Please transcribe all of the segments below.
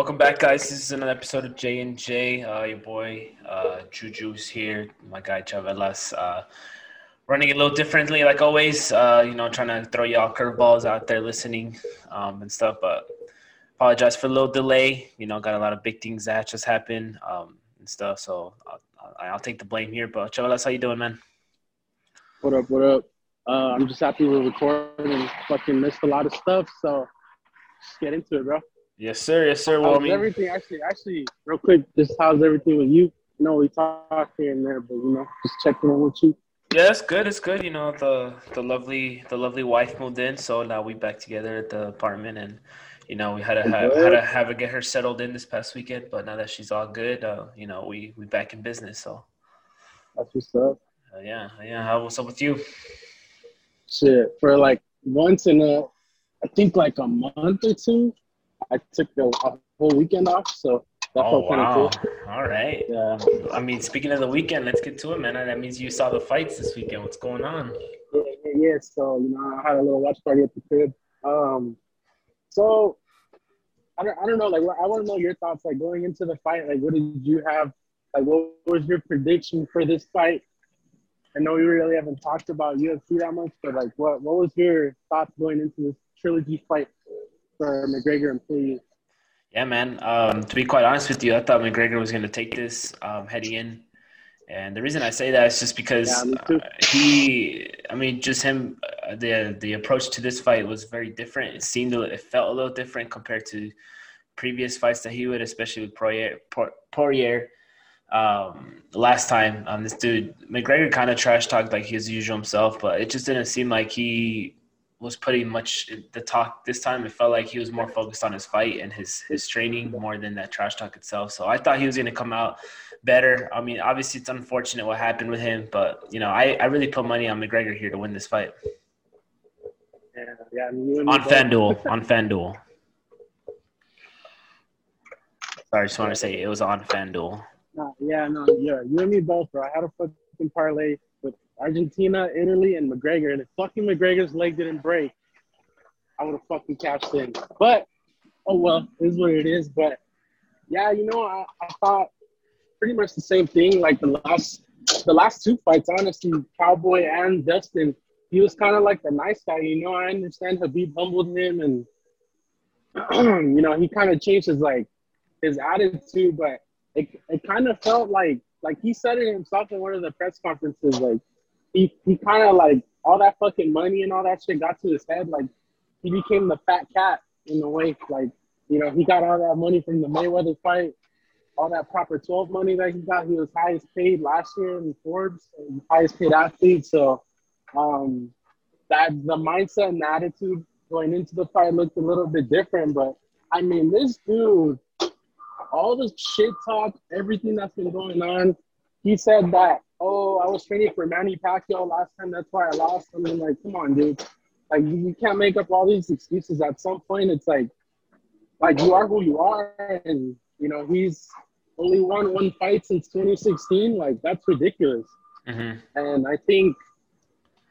Welcome back, guys. This is another episode of J and J. Uh, your boy uh, Juju's here. My guy Chavelas. Uh, running a little differently, like always. Uh, you know, trying to throw y'all curveballs out there, listening um, and stuff. But apologize for a little delay. You know, got a lot of big things that just happened um, and stuff. So I'll, I'll, take the blame here. But Chavelas, how you doing, man? What up? What up? Uh, I'm just happy we're recording. And fucking missed a lot of stuff, so just get into it, bro. Yes, sir. Yes, sir. Well, I mean, everything actually, actually, real quick, just how's everything with you? You know, we talk here and there, but you know, just checking in with you. Yeah, it's good. It's good. You know, the the lovely the lovely wife moved in, so now we back together at the apartment, and you know, we had to have had to have to get her settled in this past weekend. But now that she's all good, uh, you know, we we back in business. So that's what's up. Uh, yeah, yeah. How what's up with you? Shit, for like once in a, I think like a month or two, I took a whole weekend off, so that oh, wow. Cool. All right. Yeah. I mean, speaking of the weekend, let's get to it, man. That means you saw the fights this weekend. What's going on? Yeah, yeah, yeah. So, you know, I had a little watch party at the crib. Um, so I don't, I don't know. Like, I want to know your thoughts. Like, going into the fight, like, what did you have? Like, what was your prediction for this fight? I know we really haven't talked about UFC that much, but like, what what was your thoughts going into this trilogy fight for McGregor and Poirier? Yeah, man. Um, to be quite honest with you, I thought McGregor was going to take this um, heading in. And the reason I say that is just because yeah, uh, he, I mean, just him, uh, the the approach to this fight was very different. It seemed, it felt a little different compared to previous fights that he would, especially with Poirier. Poirier. Um, last time, um, this dude McGregor kind of trash talked like his usual himself, but it just didn't seem like he was putting much the talk this time. It felt like he was more focused on his fight and his his training more than that trash talk itself. So I thought he was going to come out better. I mean, obviously it's unfortunate what happened with him, but you know, I, I really put money on McGregor here to win this fight. Yeah, yeah. On FanDuel, on FanDuel. Sorry, I just want to say it was on FanDuel. Uh, yeah, no, yeah, you and me both, bro. I had a fucking parlay Argentina, Italy, and McGregor. And if fucking McGregor's leg didn't break, I would have fucking cashed in. But oh well, is what it is. But yeah, you know, I, I thought pretty much the same thing. Like the last the last two fights, honestly, Cowboy and Dustin, he was kind of like the nice guy. You know, I understand Khabib humbled him, and you know, he kind of changed his like his attitude, but it it kind of felt like like he said it himself in one of the press conferences, like he he kind of like all that fucking money and all that shit got to his head. Like he became the fat cat in a way. Like you know, he got all that money from the Mayweather fight, all that proper 12 money that he got. He was highest paid last year in Forbes, highest paid athlete. So um, that the mindset and the attitude going into the fight looked a little bit different. But I mean, this dude, all the shit talk, everything that's been going on, he said that oh, I was training for Manny Pacquiao last time. That's why I lost. I mean, like, come on, dude. Like, you can't make up all these excuses. At some point, it's like, like you are who you are, and you know he's only won one fight since 2016. Like, that's ridiculous. Mm-hmm. And I think,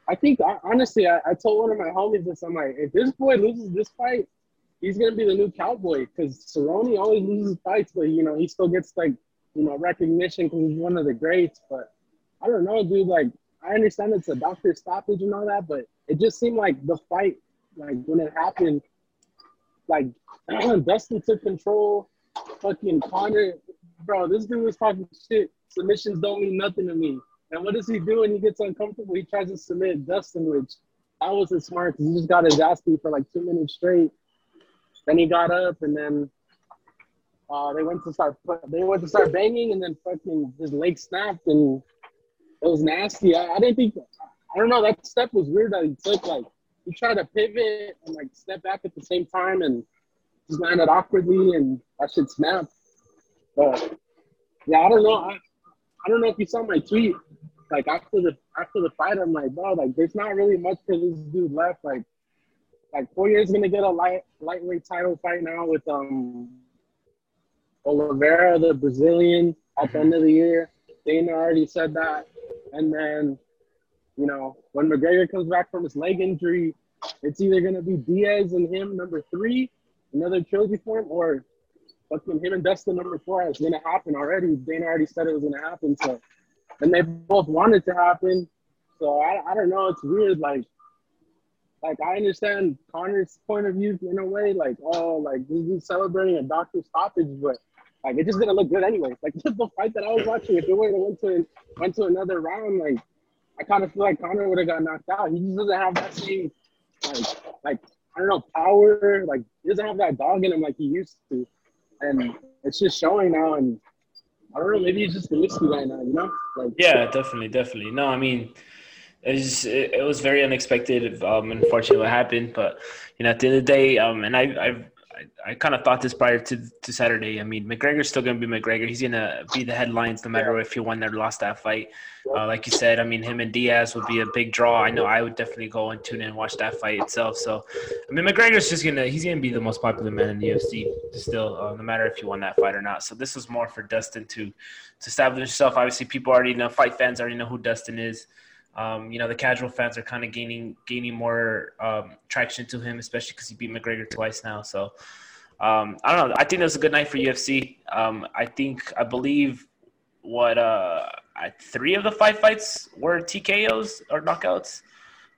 I think honestly, I, I told one of my homies this. I'm like, if this boy loses this fight, he's gonna be the new cowboy because Cerrone always loses fights, but you know he still gets like you know recognition because he's one of the greats. But I don't know, dude. Like, I understand it's a doctor stoppage and all that, but it just seemed like the fight, like when it happened, like Dustin took control. Fucking Conor, bro, this dude was talking shit. Submissions don't mean nothing to me. And what does he do when he gets uncomfortable? He tries to submit Dustin, which I wasn't smart because he just got his ass beat for like two minutes straight. Then he got up and then uh, they went to start they went to start banging and then fucking his leg snapped and it was nasty. I, I didn't think. I don't know. That step was weird that he took. Like he tried to pivot and like step back at the same time and just landed awkwardly and that shit snapped. But yeah, I don't know. I, I don't know if you saw my tweet. Like after the after the fight, I'm like, bro, like there's not really much for this dude left. Like like Poirier's gonna get a light lightweight title fight now with um Oliveira, the Brazilian, at the end of the year. Dana already said that. And then, you know, when McGregor comes back from his leg injury, it's either going to be Diaz and him, number three, another trilogy for him, or fucking him and Dustin number four is gonna happen already. Dana already said it was gonna happen, so and they both wanted to happen. So I, I don't know. It's weird. Like like I understand Conor's point of view in a way. Like oh, like he's celebrating a doctor's stoppage, but like it just didn't look good anyway. Like just the fight that I was watching, if it would have went to went to another round, like I kind of feel like Conor would have got knocked out. He just doesn't have that same like like I don't know power. Like he doesn't have that dog in him like he used to, and it's just showing now. And I don't know, maybe he's just whiskey right now. You know? Like yeah, definitely, definitely. No, I mean. It was, it was very unexpected. Um, unfortunately, what happened, but you know, at the end of the day, um, and I, I've I, I kind of thought this prior to to Saturday. I mean, McGregor's still going to be McGregor. He's going to be the headlines no matter if he won or lost that fight. Uh, like you said, I mean, him and Diaz would be a big draw. I know I would definitely go and tune in and watch that fight itself. So, I mean, McGregor's just gonna he's gonna be the most popular man in the UFC still, uh, no matter if he won that fight or not. So this was more for Dustin to to establish himself. Obviously, people already know fight fans already know who Dustin is. Um, you know, the casual fans are kind of gaining gaining more um, traction to him, especially because he beat McGregor twice now. So um, I don't know. I think that was a good night for UFC. Um, I think I believe what uh, three of the five fights were TKOs or knockouts.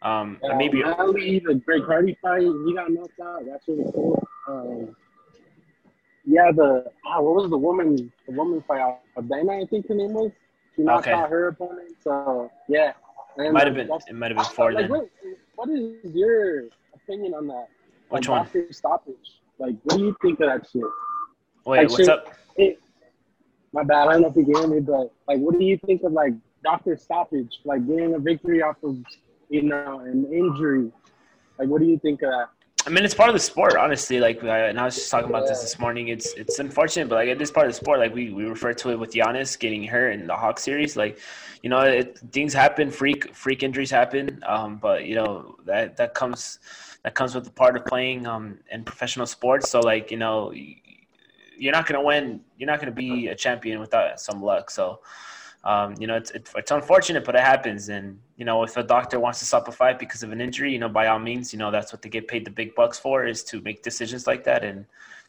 Um, yeah, maybe Ali, the Greg Hardy fight, he got knocked out. That's really cool. Um, yeah, the oh, what was the woman? The woman fight, Dana, I think her name was. She knocked okay. out her opponent. So yeah, and might have been. It might have been four. Like, what, what is your opinion on that? Which one? Stoppage. Like, what do you think of that shit? Wait, like, what's up? It, my bad. I don't know if you can hear me, but like, what do you think of like doctor stoppage, like getting a victory off of you know an injury? Like, what do you think of that? I mean, it's part of the sport, honestly. Like, I, and I was just talking about this this morning. It's it's unfortunate, but like it is part of the sport. Like we, we refer to it with Giannis getting hurt in the Hawk series. Like, you know, it, things happen, freak freak injuries happen. Um, but you know that that comes that comes with the part of playing um in professional sports. So like you know, you're not gonna win. You're not gonna be a champion without some luck. So um, you know, it's, it's unfortunate, but it happens. And, you know, if a doctor wants to stop a fight because of an injury, you know, by all means, you know, that's what they get paid the big bucks for is to make decisions like that. And,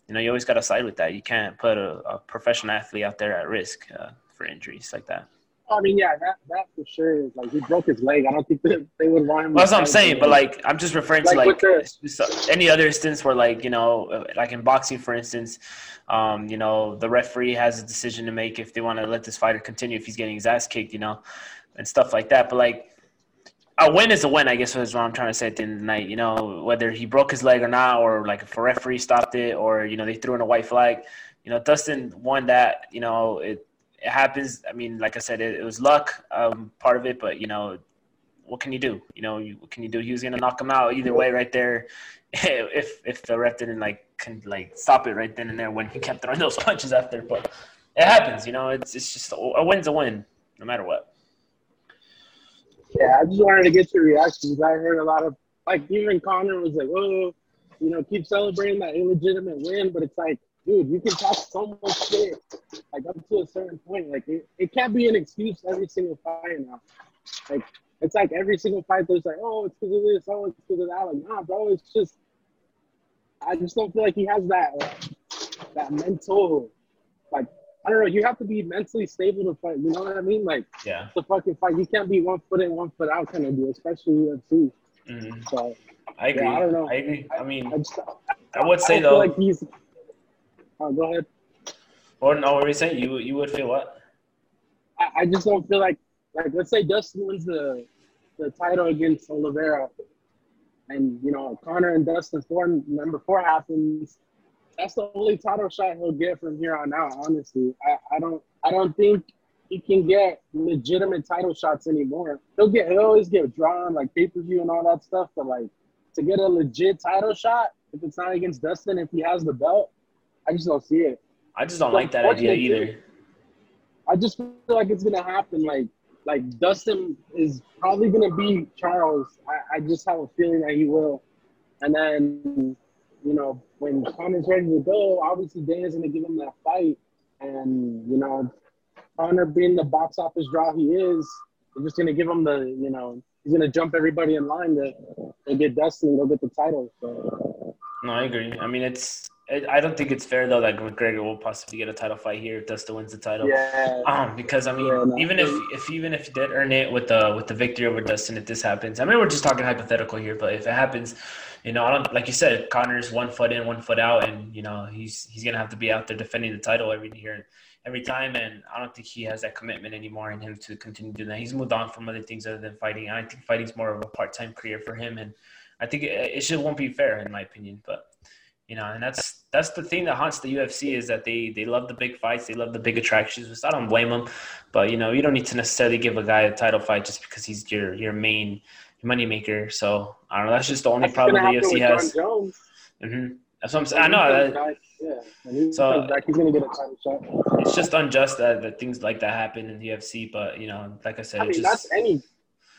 you know, you always got to side with that. You can't put a, a professional athlete out there at risk uh, for injuries like that. I mean, yeah, that, that for sure. Like he broke his leg. I don't think that they would want him. Well, that's what I'm saying. But like, I'm just referring like to like the, any other instance where, like, you know, like in boxing, for instance, um, you know, the referee has a decision to make if they want to let this fighter continue if he's getting his ass kicked, you know, and stuff like that. But like, a win is a win, I guess is what I'm trying to say at the end of the night. You know, whether he broke his leg or not, or like if a referee stopped it, or you know they threw in a white flag. You know, Dustin won that. You know, it it happens. I mean, like I said, it, it was luck, um, part of it, but you know, what can you do? You know, you, what can you do? He was gonna knock him out either way, right there. if if the ref didn't like can like stop it right then and there when he kept throwing those punches after, but it happens. You know, it's it's just a win's a win, no matter what. Yeah, I just wanted to get your reactions. I heard a lot of like even Conor was like, "Oh, you know, keep celebrating that illegitimate win," but it's like dude, you can talk so much shit, like up to a certain point. Like it, it can't be an excuse every single fight now. Like it's like every single fight there's like, oh, it's because of this, oh, it's because of that. Like, nah, bro, it's just I just don't feel like he has that like, that mental like I don't know, you have to be mentally stable to fight. You know what I mean? Like yeah, the fucking fight. You can't be one foot in, one foot out kind of deal, especially UFC. Mm-hmm. So I agree. Yeah, I don't know. I agree. I, mean, I, just, I would say I though, like he's Oh, go ahead. Or no, what were you saying? You you would feel what? I, I just don't feel like like let's say Dustin wins the the title against Oliveira, and you know Conor and Dustin four number four happens. That's the only title shot he'll get from here on out. Honestly, I, I don't I don't think he can get legitimate title shots anymore. He'll get he'll always get drawn like pay per view and all that stuff, but like to get a legit title shot, if it's not against Dustin, if he has the belt, I just don't see it. I just don't like that idea either. I just feel like it's gonna happen. Like like Dustin is probably gonna beat Charles. I, I just have a feeling that he will. And then, you know, when Conor's ready to go, obviously Dana's gonna give him that fight. And, you know, Conor being the box office draw he is, they're just gonna give him the, you know, he's gonna jump everybody in line to, to get Dustin and go get the title. So No, I agree. I mean it's I don't think it's fair though that McGregor will possibly get a title fight here if Dustin wins the title. Yeah. Um, because I mean, yeah, no, even if if even if he did earn it with the with the victory over Dustin, if this happens, I mean, we're just talking hypothetical here, but if it happens, you know, I don't like you said, Conor's one foot in, one foot out, and you know he's he's gonna have to be out there defending the title every year, every time, and I don't think he has that commitment anymore in him to continue doing that. He's moved on from other things other than fighting. I think fighting's more of a part time career for him, and I think it, it should won't be fair in my opinion, but you know, and that's that's the thing that haunts the UFC is that they they love the big fights, they love the big attractions. Which I don't blame them, but you know, you don't need to necessarily give a guy a title fight just because he's your your main moneymaker. So I don't know. That's just the only that's problem the UFC has. Mm-hmm. That's what I'm saying. I know. That, yeah. so back, he's gonna get a title shot. It's just unjust that, that things like that happen in the UFC, but you know, like I said, I mean, just, that's any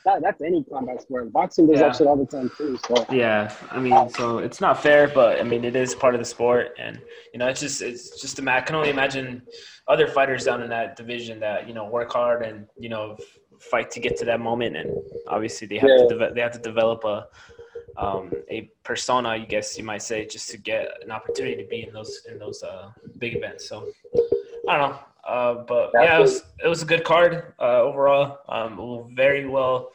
that, that's any combat sport. Boxing does yeah. that shit all the time too. So yeah, I mean, so it's not fair, but I mean, it is part of the sport, and you know, it's just it's just a I can only imagine other fighters down in that division that you know work hard and you know fight to get to that moment, and obviously they have yeah. to de- they have to develop a um, a persona, I guess you might say, just to get an opportunity to be in those in those uh, big events. So I don't know. Uh, but yeah, it was, it was a good card uh, overall. Um, very well.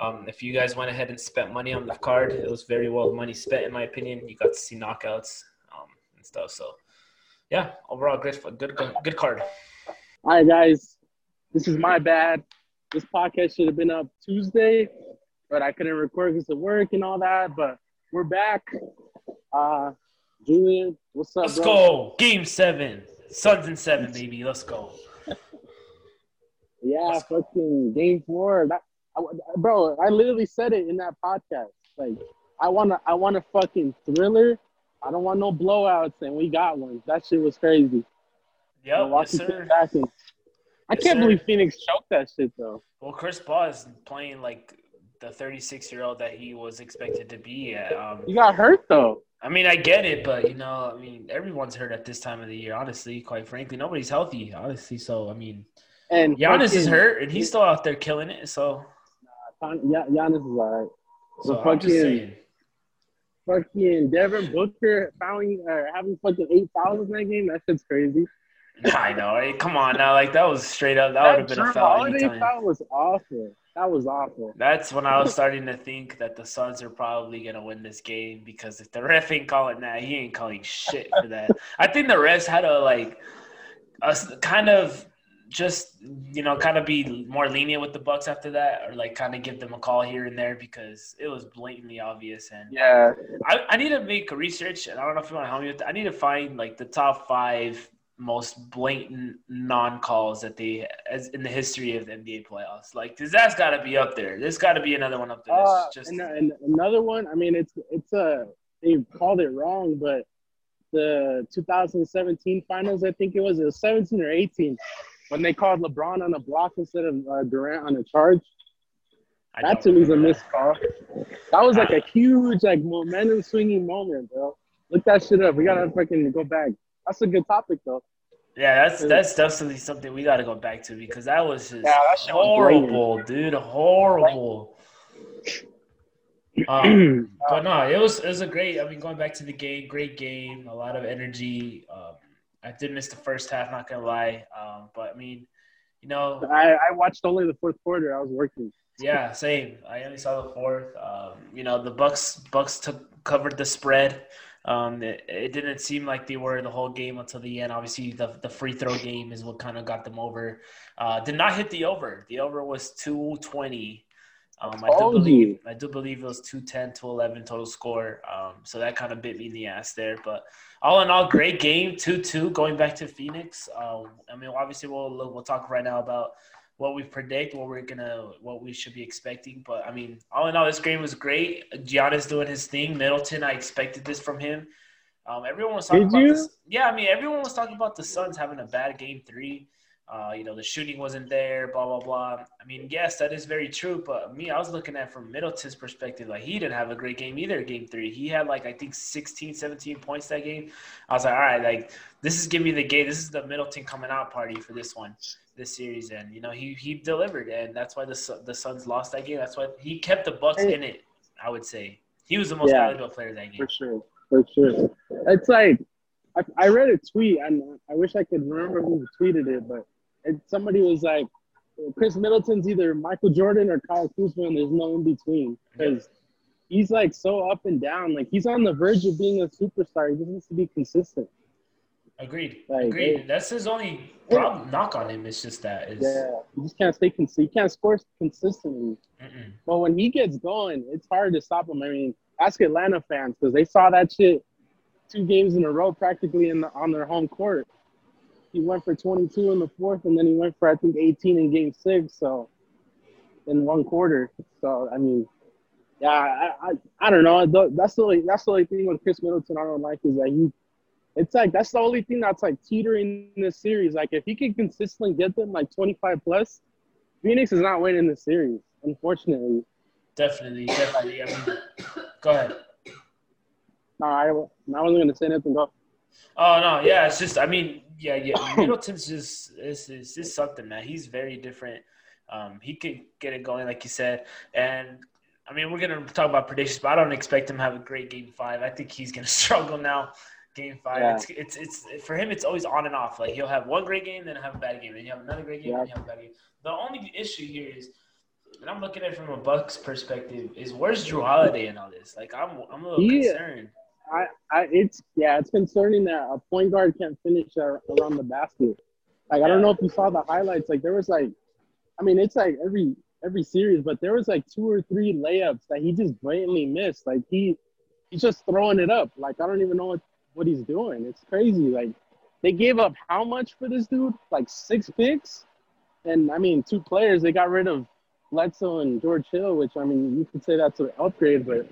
Um, if you guys went ahead and spent money on the card, it was very well money spent, in my opinion. You got to see knockouts um, and stuff. So, yeah, overall, great, good, good, good card. All right, guys, this is my bad. This podcast should have been up Tuesday, but I couldn't record because of work and all that. But we're back. Uh, Julian, what's up? Let's bro? go. Game seven. Suns and seven, baby. Let's go. yeah, Let's fucking go. game four. That, I, bro, I literally said it in that podcast. Like, I want to, I want a fucking thriller. I don't want no blowouts, and we got one. That shit was crazy. Yeah, yes, sir. I yes, can't sir. believe Phoenix choked that shit though. Well, Chris Paul is playing like the 36 year old that he was expected to be at. Um, he got hurt though. I mean, I get it, but you know, I mean, everyone's hurt at this time of the year. Honestly, quite frankly, nobody's healthy. Honestly, so I mean, and Giannis is hurt, and he's still out there killing it. So, nah, yeah, Giannis is alright. So fucking, I'm just saying. Fucking Devin Booker fouling, uh, having fucking eight fouls in that game. That shit's crazy. I know. Hey, come on now, like that was straight up. That, that would have been a foul. Holiday foul was awful. That was awful. That's when I was starting to think that the Suns are probably gonna win this game because if the ref ain't calling that, he ain't calling shit for that. I think the refs had to like, a, kind of just you know kind of be more lenient with the Bucks after that, or like kind of give them a call here and there because it was blatantly obvious. And yeah, I, I need to make a research, and I don't know if you want to help me with that. I need to find like the top five most blatant non-calls that they as in the history of the NBA playoffs. Like this, that's got to be up there. There's got to be another one up there. Uh, just and, and, another one. I mean, it's it's a they called it wrong, but the 2017 finals, I think it was, it was 17 or 18 when they called LeBron on a block instead of uh, Durant on a charge. I that to me is a missed call. That was like a huge like momentum swinging moment, bro. Look that shit up. We gotta fucking go back. That's a good topic though. Yeah, that's that's definitely something we got to go back to because that was just yeah, horrible, dude. Horrible. Um, but no, it was it was a great. I mean, going back to the game, great game, a lot of energy. Um, I did miss the first half, not gonna lie. Um, but I mean, you know, I, I watched only the fourth quarter. I was working. Yeah, same. I only saw the fourth. Um, you know, the Bucks Bucks took covered the spread. Um, it, it, didn't seem like they were the whole game until the end. Obviously, the, the free throw game is what kind of got them over. Uh, did not hit the over. The over was 220. Um, I do believe I do believe it was 210 to 11 total score. Um, so that kind of bit me in the ass there. But all in all, great game, 2-2 going back to Phoenix. Um, I mean, obviously we'll we'll talk right now about what we predict, what we're gonna, what we should be expecting. But I mean, all in all, this game was great. Giannis doing his thing. Middleton, I expected this from him. Um, everyone was talking Did about you? this. Yeah, I mean, everyone was talking about the Suns having a bad game three. Uh, you know, the shooting wasn't there, blah, blah, blah. I mean, yes, that is very true. But me, I was looking at from Middleton's perspective, like he didn't have a great game either, game three. He had like, I think 16, 17 points that game. I was like, all right, like this is giving me the game. This is the Middleton coming out party for this one this series, and you know he he delivered, and that's why the the Suns lost that game. That's why he kept the Bucks in it. I would say he was the most yeah, valuable player that game for sure, for sure. It's like I, I read a tweet and I wish I could remember who tweeted it, but somebody was like, Khris Middleton's either Michael Jordan or Kyle Kuzma, and there's no in between because he's like so up and down. Like he's on the verge of being a superstar. He just needs to be consistent. Agreed. Like, Agreed. That's his only problem. Knock on him. It's just that. It's, yeah, he just can't stay consistent. He can't score consistently. Mm-mm. But when he gets going, it's hard to stop him. I mean, ask Atlanta fans because they saw that shit two games in a row practically in the, on their home court. He went for 22 in the fourth, and then he went for I think 18 in Game Six. So in one quarter. So I mean, yeah, I I, I don't know. That's the only that's the only thing with Khris Middleton I don't like is that he. It's like that's the only thing that's like teetering in this series. Like if he can consistently get them like 25 plus, Phoenix is not winning the series, unfortunately. Definitely, definitely. I mean, go ahead. No, I, I wasn't gonna say anything. Go. Oh no, yeah, it's just I mean, yeah, yeah. Middleton's just is is is something, man. He's very different. Um, he could get it going, like you said, and I mean, we're gonna talk about predictions, but I don't expect him to have a great game five. I think he's gonna struggle now. Game five, yeah. it's, it's it's for him. It's always on and off. Like he'll have one great game, then have a bad game, then you have another great game, yeah. then you have a bad game. The only issue here is, and I'm looking at it from a Bucks perspective, is where's Jrue Holiday in all this? Like I'm I'm a little yeah. concerned. I, I, it's yeah, it's concerning that a point guard can't finish around the basket. Like I don't know if you saw the highlights. Like there was like, I mean, it's like every every series, but there was like two or three layups that he just blatantly missed. Like he he's just throwing it up. Like I don't even know what what he's doing. It's crazy. Like they gave up how much for this dude? Like six picks, and I mean two players. They got rid of Bledsoe and George Hill, which I mean you could say that's an upgrade, but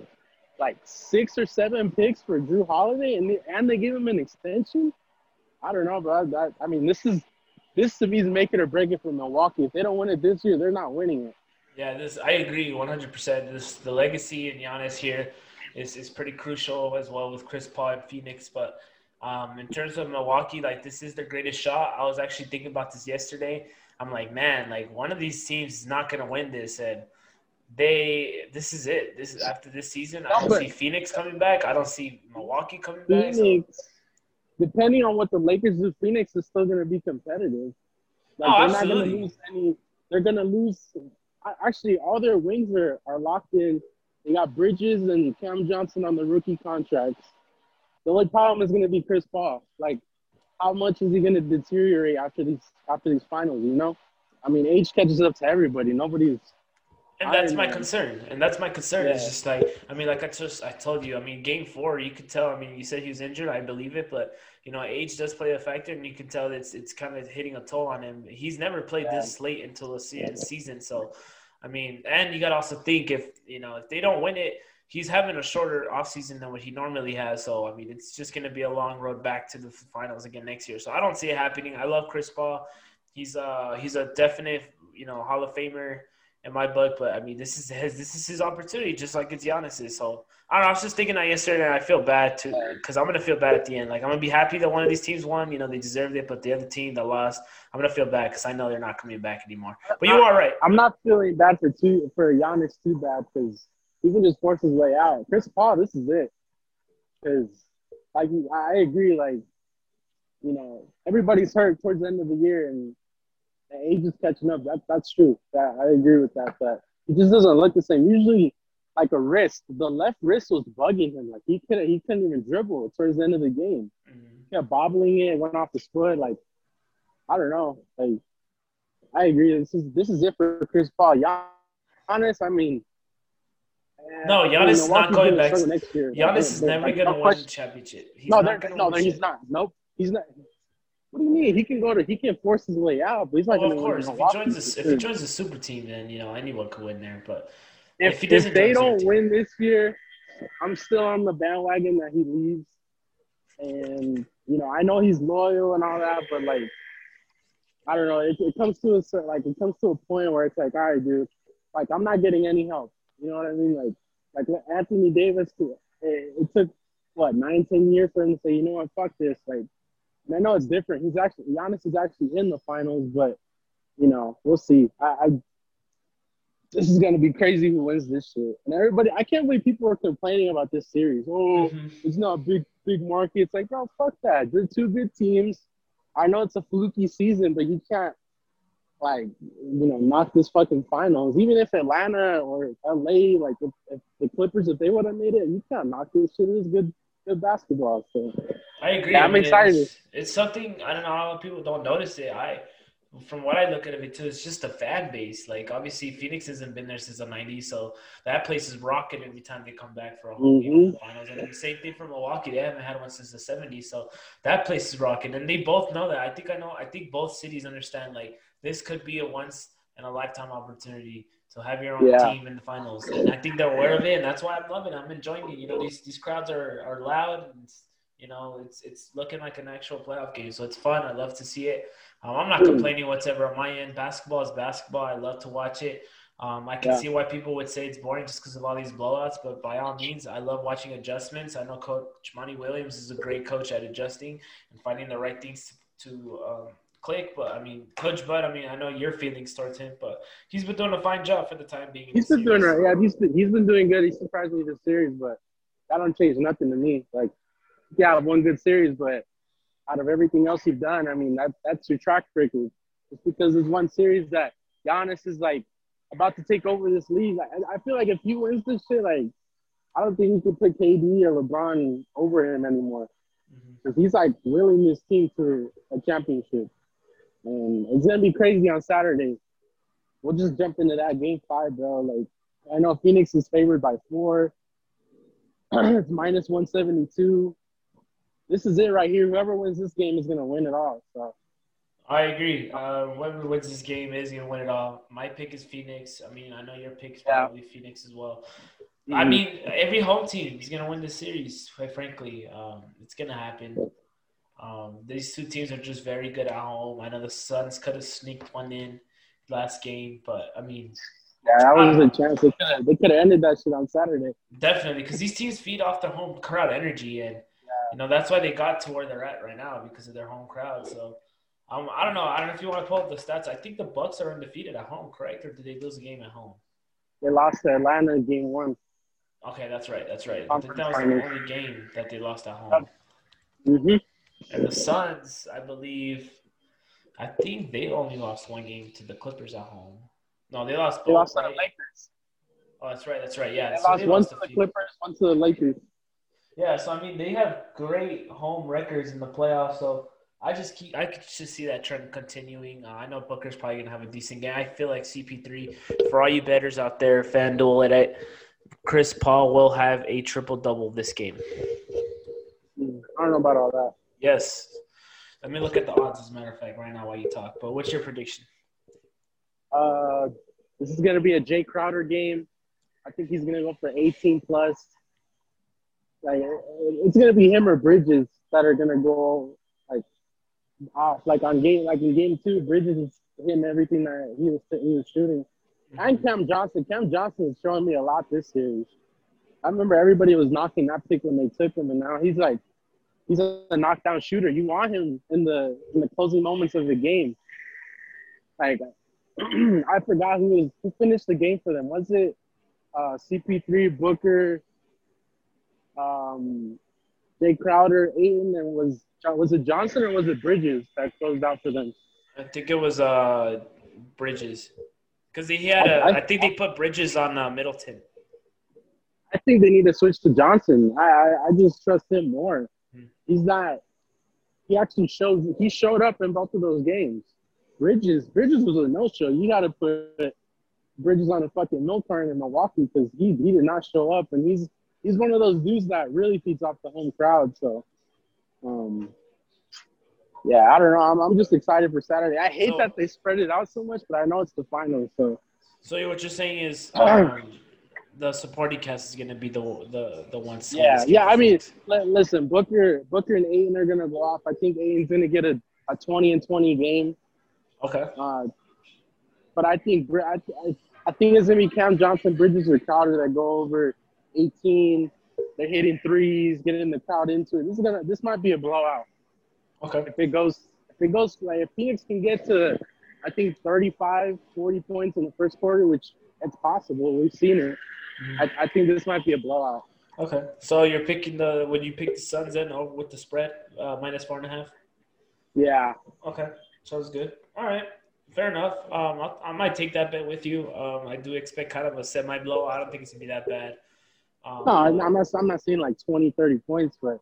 like six or seven picks for Jrue Holiday, and they, and they give him an extension. I don't know, but I, I mean, this is this to me is making or breaking for Milwaukee. If they don't win it this year, they're not winning it. Yeah, this I agree 100. percent This the legacy in Giannis here is is pretty crucial as well with Chris Paul and Phoenix. But um, in terms of Milwaukee, like this is their greatest shot. I was actually thinking about this yesterday. I'm like, man, like one of these teams is not gonna win this, and they this is it. This is after this season. I don't see Phoenix coming back. I don't see Milwaukee coming Phoenix, back. So. Depending on what the Lakers do, Phoenix is still going to be competitive. Oh, like, oh, they're absolutely. not going to lose any. They're going to lose. Actually, all their wings are, are locked in. They got Bridges and Cam Johnson on the rookie contracts. The only problem is going to be Chris Paul. Like, how much is he going to deteriorate after these after these finals? You know, I mean, age catches up to everybody. Nobody's and that's my concern. And that's my concern. Yeah. It's just like I mean, like I just I told you. I mean, game four, you could tell. I mean, you said he was injured. I believe it, but you know, age does play a factor, and you can tell it's it's kind of hitting a toll on him. He's never played yeah. this late until the season. So, I mean, and you got to also think if you know if they don't win it, he's having a shorter offseason than what he normally has. So, I mean, it's just going to be a long road back to the finals again next year. So, I don't see it happening. I love Chris Paul. He's uh he's a definite you know Hall of Famer in my book. But I mean, this is his this is his opportunity, just like it's Giannis's. So I don't know. I was just thinking that yesterday, and I feel bad too because I'm gonna feel bad at the end. Like I'm gonna be happy that one of these teams won. You know, they deserved it. But the other team that lost, I'm gonna feel bad because I know they're not coming back anymore. But you are right. I'm not feeling bad for two for Giannis too bad because he can just force his way out. Chris Paul, this is it. Because like I agree, like you know, everybody's hurt towards the end of the year, and age is catching up. That that's true. That I agree with that. But he just doesn't look the same. Usually, like a wrist, the left wrist was bugging him. Like he couldn't he couldn't even dribble towards the end of the game. Mm-hmm. He kept bobbling it, went off his foot. Like I don't know. Like I agree. This is this is it for Chris Paul. Giannis, I mean. No, Giannis is not going back. Next year. Giannis is never going to no win the championship. He's no, no, he's not. Nope, he's not. What do you mean? He can go to he can force his way out, but he's not well, going to. Of course, if he joins the, if he joins the super team, then you know anyone could win there. But if, if he doesn't, if they don't win this year, I'm still on the bandwagon that he leaves. And you know, I know he's loyal and all that, but like, I don't know. It, it comes to a like it comes to a point where it's like, all right, dude, like I'm not getting any help. You know what I mean? Like, like Anthony Davis, it, it took what nine, ten years for him to say, you know what, fuck this, like and I know it's different. He's actually Giannis is actually in the finals, but you know we'll see. I, I this is gonna be crazy who wins this shit. And everybody, I can't believe people are complaining about this series. Oh, mm-hmm. it's not a big big market. It's like, bro, fuck that. They're two good teams. I know it's a fluky season, but you can't like you know knock this fucking finals. Even if Atlanta or LA, like if, if the Clippers, if they would have made it, you can't knock this shit. It's good good basketball. So I agree. Yeah, I'm I mean, excited. It's, it's, something I don't know how people don't notice it. I from what I look at it too, it's just a fan base. Like obviously Phoenix hasn't been there since the '90s, so that place is rocking every time they come back for a home mm-hmm. game finals. And the same thing for Milwaukee; they haven't had one since the '70s, so that place is rocking. And they both know that. I think I know. I think both cities understand like this could be a once in a lifetime opportunity to have your own yeah. team in the finals. And I think they're aware of it, and that's why I'm loving. it. I'm enjoying it. You know, these these crowds are are loud. And, you know, it's it's looking like an actual playoff game, so it's fun. I love to see it. Um, I'm not complaining whatsoever on my end. Basketball is basketball. I love to watch it. Um, I can yeah. see why people would say it's boring just because of all these blowouts, but by all means, I love watching adjustments. I know Coach Monty Williams is a great coach at adjusting and finding the right things to, to um, click. But I mean, Coach Bud, I mean, I know your feelings towards him, but he's been doing a fine job for the time being. He's been series. doing right. Yeah, he's been, he's been doing good. He surprised me this series, but that don't change nothing to me. Like, yeah, one good series, but out of everything else you've done, I mean, that that's your track record. It's because there's one series that Giannis is like about to take over this league. I, I feel like if he wins this shit, like I don't think he could put KD or LeBron over him anymore. Because mm-hmm. he's like willing this team to a championship. And it's gonna be crazy on Saturday. We'll just jump into that game five, bro. Like I know Phoenix is favored by four. it's minus one seventy two this is it right here. Whoever wins this game is gonna win it all. So. I agree. Uh, whoever wins this game is gonna win it all. My pick is Phoenix. I mean, I know your pick is probably yeah. Phoenix as well. Mm-hmm. I mean, every home team is gonna win the series. Quite frankly, um, it's gonna happen. Um, these two teams are just very good at home. I know the Suns could have sneaked one in last game, but I mean, yeah, that was a chance. They could have ended that shit on Saturday. Definitely, because these teams feed off their home crowd energy, and you know that's why they got to where they're at right now because of their home crowd. So um, I don't know. I don't know if you want to pull up the stats. I think the Bucks are undefeated at home, correct? Or did they lose a game at home? They lost to Atlanta in game one. Okay, that's right. That's right. I think that was the only game that they lost at home. Mm-hmm. And the Suns, I believe, I think they only lost one game to the Clippers at home. No, they lost. Both, they lost right? to the Lakers. Oh, that's right. That's right. Yeah, they so lost they one lost to the Clippers, one to the Lakers. Yeah, so I mean they have great home records in the playoffs, so I just keep I could just see that trend continuing. Uh, I know Booker's probably gonna have a decent game. I feel like CP3 for all you betters out there, FanDuel it. Chris Paul will have a triple double this game. Hmm, I don't know about all that. Yes. Let me look at the odds as a matter of fact right now while you talk. But what's your prediction? Uh this is gonna be a Jae Crowder game. I think he's gonna go for 18 plus. Like it's gonna be him or Bridges that are gonna go like off. Like on game, like in game two, Bridges is hitting everything that he was he was shooting. And Cam Johnson, Cam Johnson is showing me a lot this series. I remember everybody was knocking that pick when they took him, and now he's like he's a knockdown shooter. You want him in the in the closing moments of the game. Like I forgot who was who finished the game for them. Was it uh, CP3, Booker, um, Jae Crowder, Ayton, and was was it Johnson or was it Bridges that closed out for them? I think it was uh, Bridges, because he had a. I, I, think they put Bridges on uh, Middleton. I think they need to switch to Johnson. I I, I just trust him more. He's not. He actually shows He showed up in both of those games. Bridges Bridges was a no show. You got to put Bridges on a fucking milk carton in Milwaukee because he he did not show up, and he's he's one of those dudes that really feeds off the home crowd. So, um, yeah, I don't know. I'm, I'm just excited for Saturday. I hate so, that they spread it out so much, but I know it's the finals. So, so what you're saying is um, the supporting cast is going to be the the the ones. Yeah, yeah. I mean, listen, Booker, Booker and Ayton are going to go off. I think Ayton's going to get a, a 20 and 20 game. Okay. Uh, but I think I, I think it's going to be Cam Johnson, Bridges, or Crowder that go over 18. They're hitting threes, getting the crowd into it. This is gonna. This might be a blowout. Okay. If it goes, if it goes, like if Phoenix can get to, I think 35, 40 points in the first quarter, which it's possible. We've seen it. Mm-hmm. I, I think this might be a blowout. Okay, so you're picking the when you pick the Suns in over with the spread uh, minus four and a half. Yeah. Okay, sounds good. All right, fair enough. Um, i might take that bet with you. Um, I do expect kind of a semi blow. I don't think it's gonna be that bad. Um, no, I'm not. I'm not saying like 20, 30 points, but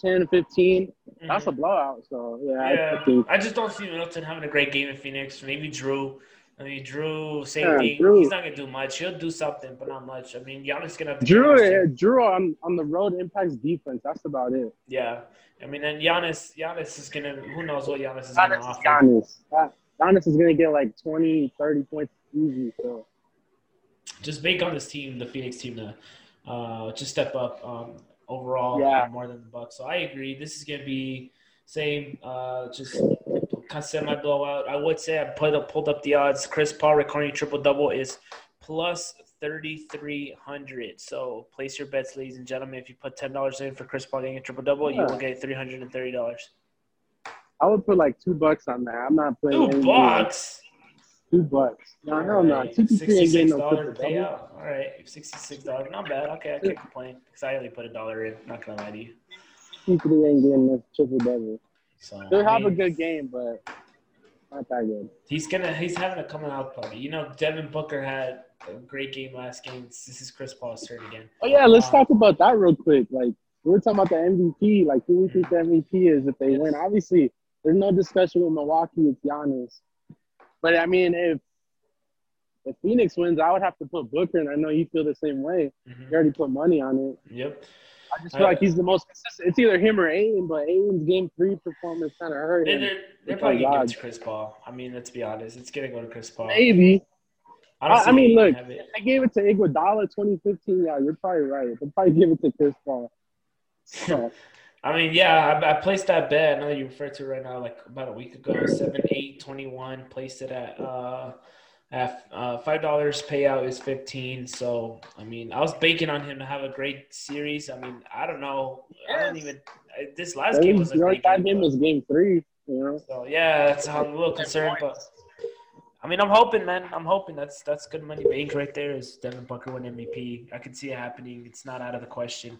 10, 15, mm-hmm. that's a blowout. So yeah, yeah I, I, think, I just don't see Middleton having a great game in Phoenix. Maybe Jrue. I mean, Jrue, same yeah, thing. Jrue. He's not gonna do much. He'll do something, but not much. I mean, Giannis gonna have Jrue. Yeah, Jrue on, on the road impacts defense. That's about it. Yeah, I mean, and Giannis, Giannis is gonna. Who knows what Giannis is gonna offer? Giannis. Giannis is gonna get like 20, 30 points easy. So, just bake on this team, the Phoenix team, to uh, just step up um, overall yeah. more than the Bucks. So I agree. This is gonna be same. Uh, just semi blowout. I would say I put up, pulled up the odds. Chris Paul recording triple double is plus 3,300. So place your bets, ladies and gentlemen. If you put $10 in for Chris Paul getting a triple double, yeah. you will get $330. I would put like two bucks on that. I'm not playing. Two bucks? Two bucks. No, no, no. CP3 ain't getting no payout. All right, $66. Not bad. Okay, I can't complain because I only put a dollar in. Not going to lie to you. CP3 ain't getting no triple double. So they'll have mean, a good game, but not that good. He's gonna he's having a coming out party. You know, Devin Booker had a great game last game. This is Chris Paul's turn again. Oh yeah, let's um, talk about that real quick. Like we are talking about the MVP. Like who we think the MVP is if they yes. win. Obviously, there's no discussion with Milwaukee. It's Giannis. But I mean, if if Phoenix wins, I would have to put Booker, and I know you feel the same way. Mm-hmm. You already put money on it. Yep. I just feel uh, like he's the most consistent. It's either him or Ayton, but Ayton's game three performance kind of hurt him. They're, they're probably going to give Chris Paul. I mean, let's be honest. It's going to go to Chris Paul. Maybe. I, I, I mean, look, if I gave it to Iguodala 2015, yeah, you're probably right. They'll probably give it to Chris Paul. So. I mean, yeah, I, I, placed that bet. I know you referred to it right now, like about a week ago, 7 8 21. Placed it at uh, at uh, five dollars payout is fifteen. So I mean, I was banking on him to have a great series. I mean, I don't know. I don't even. This last game was a great game. game was game three. You know. So yeah, that's I'm a little concerned, but I mean, I'm hoping, man. I'm hoping that's that's good money bank right there. Is Devin Booker win MVP? I can see it happening. It's not out of the question.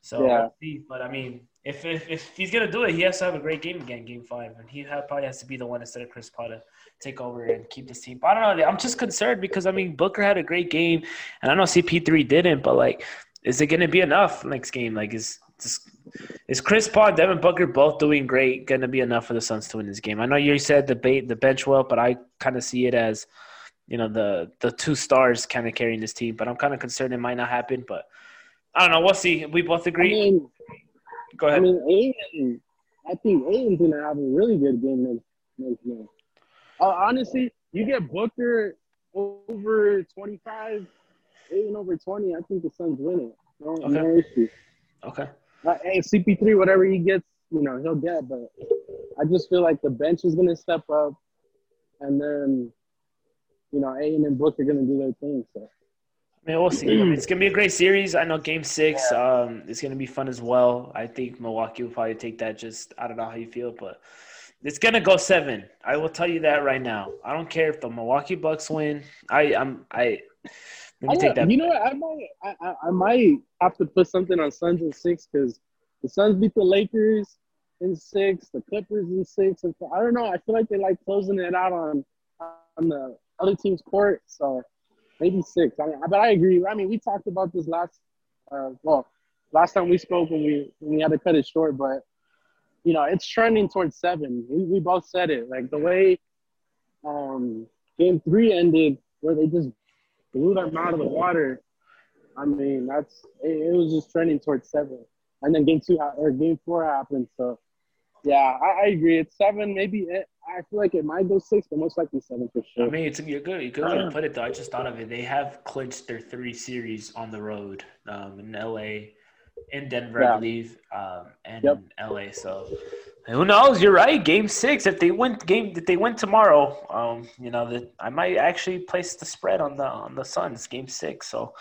So yeah. But I mean, if, if if he's gonna do it, he has to have a great game again, game five, and he have, probably has to be the one instead of Chris Paul to take over and keep this team. But I don't know. I'm just concerned because I mean Booker had a great game, and I don't know CP3 didn't, but like, is it gonna be enough next game? Like, is is, is Chris Paul, and Devin Booker both doing great? Gonna be enough for the Suns to win this game? I know you said the bait, the bench well, but I kind of see it as, you know, the the two stars kind of carrying this team. But I'm kind of concerned it might not happen. But I don't know. We'll see. We both agree. I mean, Go ahead. I mean, Ayton, I think Ayton's gonna have a really good game next next game. Uh, honestly, you get Booker over 25, Ayton over 20. I think the Suns win it. No, okay. no issue. Okay. Uh, hey, CP3, whatever he gets, you know, he'll get. But I just feel like the bench is gonna step up, and then, you know, Ayton and Booker are gonna do their thing. So. I mean, we'll see. I mean, it's gonna be a great series. I know Game Six, yeah. um, it's gonna be fun as well. I think Milwaukee will probably take that. Just I don't know how you feel, but it's gonna go seven. I will tell you that right now. I don't care if the Milwaukee Bucks win. I I'm I. Let me take that. You know what? I might I, I might have to put something on Suns in six because the Suns beat the Lakers in six, the Clippers in six. and I don't know. I feel like they like closing it out on on the other team's court. So maybe six. I mean, but I agree. I mean, we talked about this last, uh, well, last time we spoke when we when we had to cut it short. But you know, it's trending towards seven. We, we both said it. Like the way um, game three ended, where they just blew them out of the water. I mean, that's it, it was just trending towards seven. And then game two or game four happened. So yeah, I, I agree. It's seven, maybe. It, I feel like it might go six, but most likely seven for sure. I mean, it's you're good. You're good to put it though. I just thought of it. They have clinched their three series on the road um, in LA, in Denver, yeah. I believe, um, and yep. in LA. So who knows? You're right. Game six. If they win game, if they win tomorrow, um, you know that I might actually place the spread on the on the Suns. Game six. So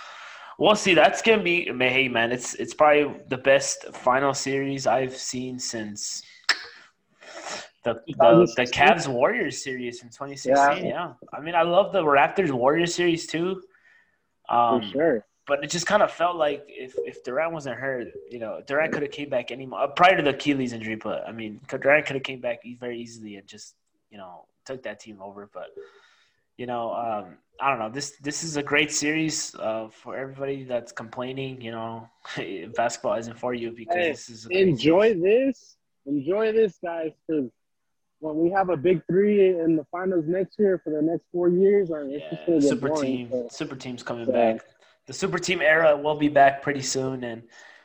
we'll see. That's gonna be. Hey man, it's it's probably the best final series I've seen since the the, the Cavs Warriors series in 2016. Yeah. yeah. I mean, I love the Raptors Warriors series too. Um, For sure. But it just kind of felt like if, if Durant wasn't hurt, you know, Durant could have came back any uh, prior to the Achilles injury. But I mean, Durant could have came back very easily and just you know took that team over. But you know, um, I don't know. This this is a great series uh, for everybody that's complaining. You know, basketball isn't for you because Hey, this is a great Enjoy series. this. Enjoy this, guys, because when we have a big three in the finals next year for the next four years, it's just Yeah, gonna get super boring. team, So, super team's coming Yeah. back. The super team era will be back pretty soon, and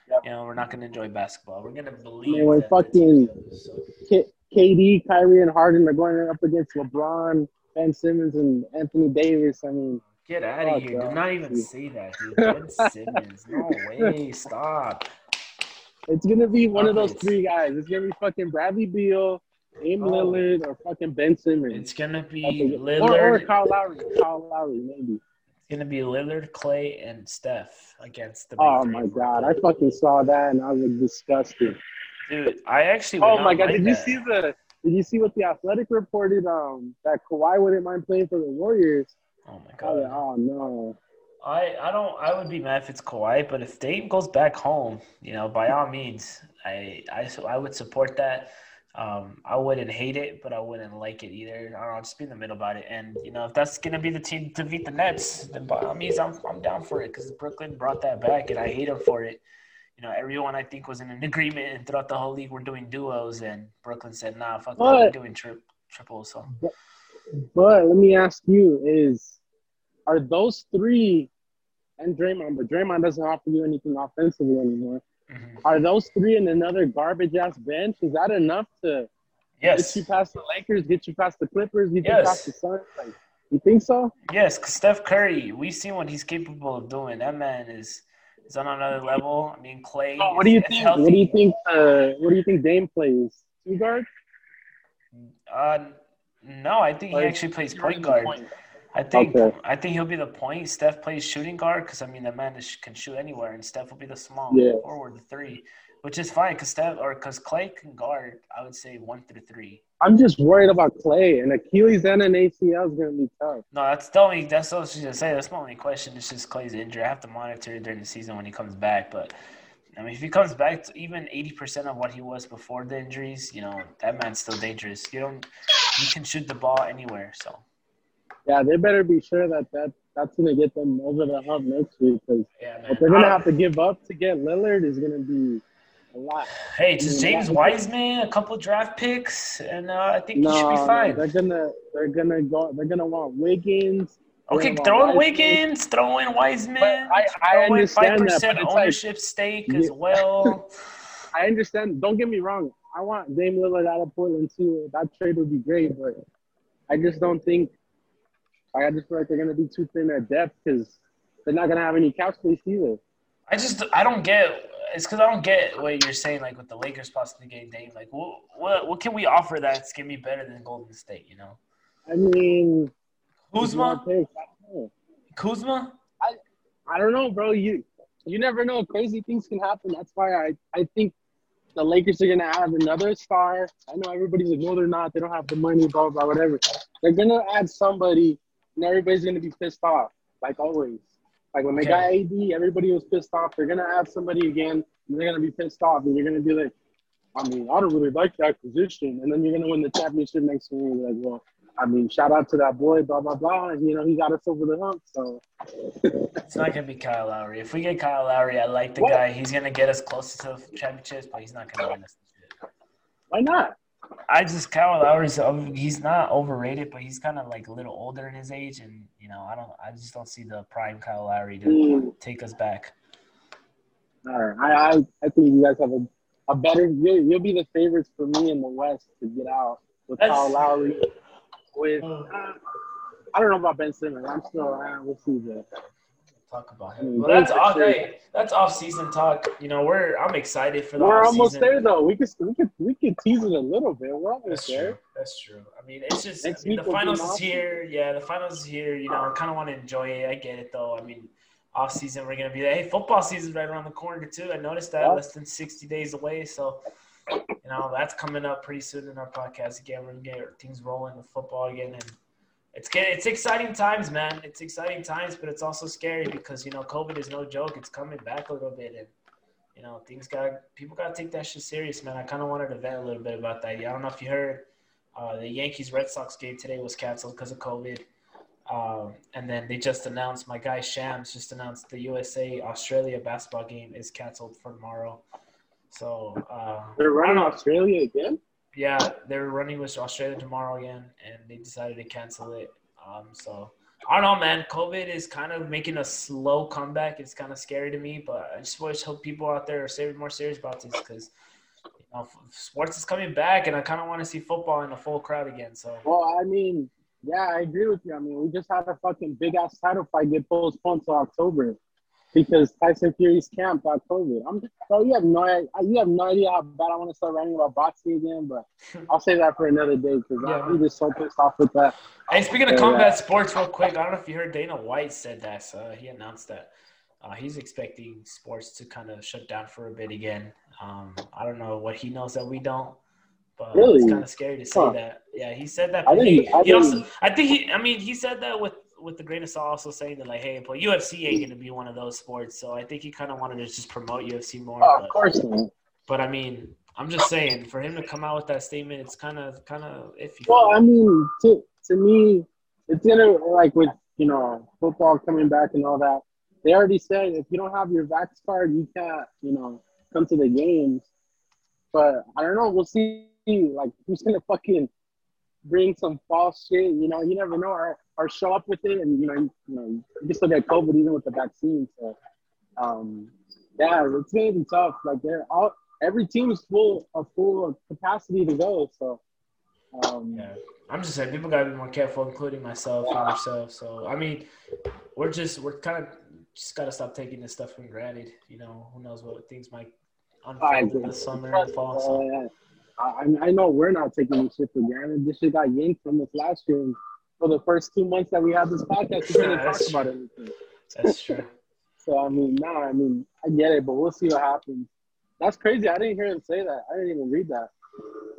Yep. you know we're not gonna enjoy basketball. We're gonna believe. I mean, when fucking-. K- KD, Kyrie, and Harden are going up against LeBron, Ben Simmons, and Anthony Davis. I mean, Get out of here! bro. Do not even say that, dude. Ben Simmons, no way! Stop. it's gonna be one of those three guys. It's gonna be fucking Bradley Beal, Dame Oh. Lillard, or fucking Ben Simmons. It's gonna be Lillard. or, or Kyle Lowry. Kyle Lowry, maybe. It's gonna be Lillard, Clay, and Steph against the. Oh my god, I fucking saw that and I was disgusted. dude! I actually. Oh my god, like did you see the? Did you see what the Athletic reported? Um, that Kawhi wouldn't mind playing for the Warriors. Oh my god! like, oh no. I, I don't I would be mad if it's Kawhi, but if Dame goes back home, you know, by all means, I I so I would support that. Um, I wouldn't hate it, but I wouldn't like it either. I don't know, just be in the middle about it. And you know, if that's gonna be the team to beat the Nets, then by all means, I'm I'm down for it because Brooklyn brought that back, and I hate them for it. You know, everyone I think was in an agreement, and throughout the whole league, we're doing duos, and Brooklyn said, "Nah, fuck that, we're doing tri- triples." So But let me ask you: Is are those three and Draymond? But Draymond doesn't offer you anything offensively anymore. Mhm. Are those three and another garbage ass bench? Is that enough to yes, get you past the Lakers, get you past the Clippers, get Yes. you past the Suns? Like, you think so? Yes, 'cause Steph Curry, we've seen what he's capable of doing. That man is is on another level. I mean, Clay. Oh, what do you think? healthy. What do you think? Uh, what do you think Dame plays? Two guard? Uh, no, I think he actually plays point guard. Point. I think Okay. I think he'll be the point. Steph plays shooting guard because I mean that man is, can shoot anywhere, and Steph will be the small Yeah. forward, the three, which is fine because Steph or because Clay can guard. I would say one through three. I'm just worried about Clay and Achilles and an ACL is gonna be tough. No, that's the only. That's what I was gonna say. That's my only question. It's just Clay's injury. I have to monitor it during the season when he comes back. But I mean, if he comes back to even eighty percent of what he was before the injuries, you know that man's still dangerous. You don't. You can shoot the ball anywhere. So Yeah, they better be sure that, that that's gonna get them over the hump next week because yeah, man. what they're gonna have to give up to get Lillard is gonna be a lot. Hey, just I mean, James that- Wiseman, a couple draft picks, and uh, I think he should be No, fine. they're gonna they're gonna go they're gonna want Wiggins. Okay, throw in Wiggins, throw in Wiseman, I- I understand that, 5% but it's like- ownership stake as well. I understand. Don't get me wrong. I want Dame Lillard out of Portland too. That trade would be great, but I just don't think. I just feel like they're gonna be too thin at depth because they're not gonna have any cap space either. I just I don't get it's because I don't get what you're saying like with the Lakers possibly getting Dame. Like what what what can we offer that's gonna be better than Golden State? You know, I mean, Kuzma, picks. I. Kuzma. I don't know, bro. You you never know. Crazy things can happen. That's why I I think the Lakers are gonna add another star. I know everybody's like, no, they're not. They don't have the money, blah blah, whatever. They're gonna add somebody, and everybody's gonna be pissed off, like always. Like when they got AD, everybody was pissed off. They're gonna have somebody again, and they're gonna be pissed off, and you're gonna be like, I mean, I don't really like that position, and then you're gonna win the championship next year. And you're like, well, I mean, shout out to that boy, blah blah blah. And, you know, he got us over the hump. So It's not gonna be Kyle Lowry. If we get Kyle Lowry, I like the What? guy. He's gonna get us closer to the championships, but he's not gonna win us. why not? I just Kyle Lowry's he's not overrated, but he's kind of like a little older in his age, and you know I don't I just don't see the prime Kyle Lowry to Mm. take us back. All right. I, I, I think you guys have a, a better. You'll, you'll be the favorites for me in the West to get out with That's- Kyle Lowry. With uh, I don't know about Ben Simmons. I'm still. Uh, we'll see. But Talk about him. Mm, well, that's off. Hey, that's off season talk. You know we're I'm excited for the we're almost there though. We could we could we could tease it a little bit. We're almost That's there. true. That's true. I mean, it's just I mean, the finals is here. Yeah, the finals is here. You know, I kind of want to enjoy it. I get it though. I mean, off season we're gonna be there. hey, football season's right around the corner too. I noticed that Yeah. less than sixty days away. So, you know, that's coming up pretty soon in our podcast again. We're gonna get things rolling with football again, and it's it's exciting times, man. It's exciting times, but it's also scary because you know COVID is no joke. It's coming back a little bit, and you know things got people got to take that shit serious, man. I kind of wanted to vent a little bit about that. I don't know if you heard uh, the Yankees Red Sox game today was canceled because of COVID. Um, and then they just announced my guy Shams just announced the USA Australia basketball game is canceled for tomorrow. So uh, they're running Australia again. Yeah, they're running with Australia tomorrow again, and they decided to cancel it. Um, so I don't know, man. COVID is kind of making a slow comeback. It's kind of scary to me, but I just always hope people out there are more serious about this because you know, sports is coming back, and I kind of want to see football in a full crowd again. So well, I mean, yeah, I agree with you. I mean, we just had a fucking big ass title fight get postponed to October because Tyson Fury's camp got COVID. I'm just, so you have no you have no idea how bad I want to start writing about boxing again, but I'll say that for another day because yeah. I'm just so pissed off with that. Hey, speaking of combat sports, real quick, I don't know if you heard Dana White said that. So he announced that uh, he's expecting sports to kind of shut down for a bit again. Um, I don't know what he knows that we don't. But really? it's kind of scary to say huh. that. Yeah, he said that. I, think, he, I, he also, I think he. I mean, he said that with with the grain of salt, also saying that like, hey, but UFC ain't gonna be one of those sports. So I think he kind of wanted to just promote UFC more. Oh, but, of course. Man. But I mean, I'm just saying, for him to come out with that statement, it's kind of kind of iffy. Well, I mean, to to me, it's gonna like with you know football coming back and all that. They already said if you don't have your vax card, you can't you know come to the games. But I don't know. We'll see like who's gonna fucking bring some false shit. You know, you never know, or, or show up with it, and you know, you, you know, you can still get COVID even with the vaccine. So, um, yeah, it's gonna be tough. Like they're all every team is full of full capacity to go. So, um, yeah, I'm just saying people gotta be more careful, including myself and yourself. So, I mean, we're just we're kind of just gotta stop taking this stuff for granted. You know, who knows what things might unfold in the summer and fall. So. Yeah. I, I know we're not taking this shit for granted. This shit got yanked from us last year. And for the first two months that we had this podcast, we didn't talk about anything. That's true. so I mean, nah, I mean, I get it, but we'll see what happens. That's crazy. I didn't hear him say that. I didn't even read that.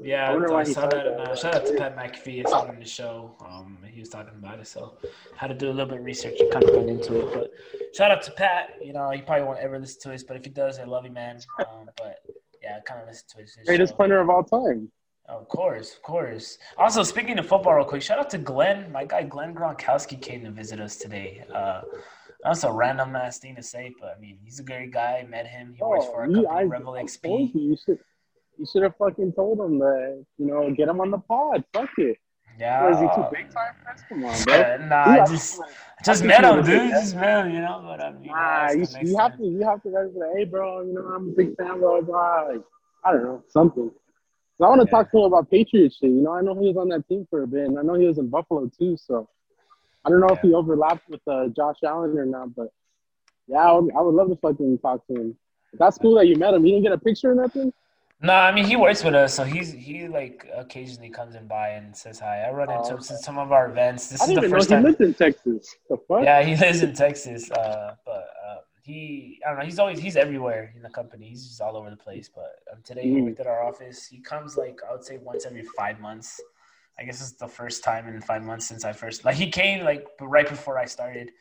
Yeah, I, wonder I saw that. In, uh, shout out to Pat McAfee. It's on the show. Um, he was talking about it, so had to do a little bit of research and kind of went into it. But shout out to Pat. You know, he probably won't ever listen to this, but if he does, I love you, man. Um, but yeah, kind of listen to his, his greatest punter of all time. Of course, of course. Also, speaking of football, real quick, shout out to Glenn. My guy Glenn Gronkowski came to visit us today. Uh, that's a random ass thing to say, but I mean, he's a great guy. I Met him. He oh, works for a company, I, Revel I XP. You, you should, you should have fucking told him that. You know, get him on the pod. Fuck it. Yeah. is he too big time? for Come on, bro. Nah, I just just met him, dude. Just met him, you know. But I mean, nah, you, you have to you have to like, hey, bro. You know, I'm a big fan, bro. bro. Like, I don't know, something. So I want to yeah. talk to him about Patriots shit. You know, I know he was on that team for a bit, and I know he was in Buffalo too. So I don't know yeah. if he overlapped with uh, Josh Allen or not, but yeah, I would, I would love to fucking talk to him. That's cool that you met him. You didn't get a picture or nothing. No, I mean he works with us, so he's he like occasionally comes in by and says hi. I run into him since some of our events. This I is the first time he lives in Texas. Yeah, he lives in Texas, uh, but uh, he I don't know. He's always he's everywhere in the company. He's just all over the place. But um, today mm. he worked at our office. He comes like I would say once every five months. I guess it's the first time in five months since I first like he came like right before I started.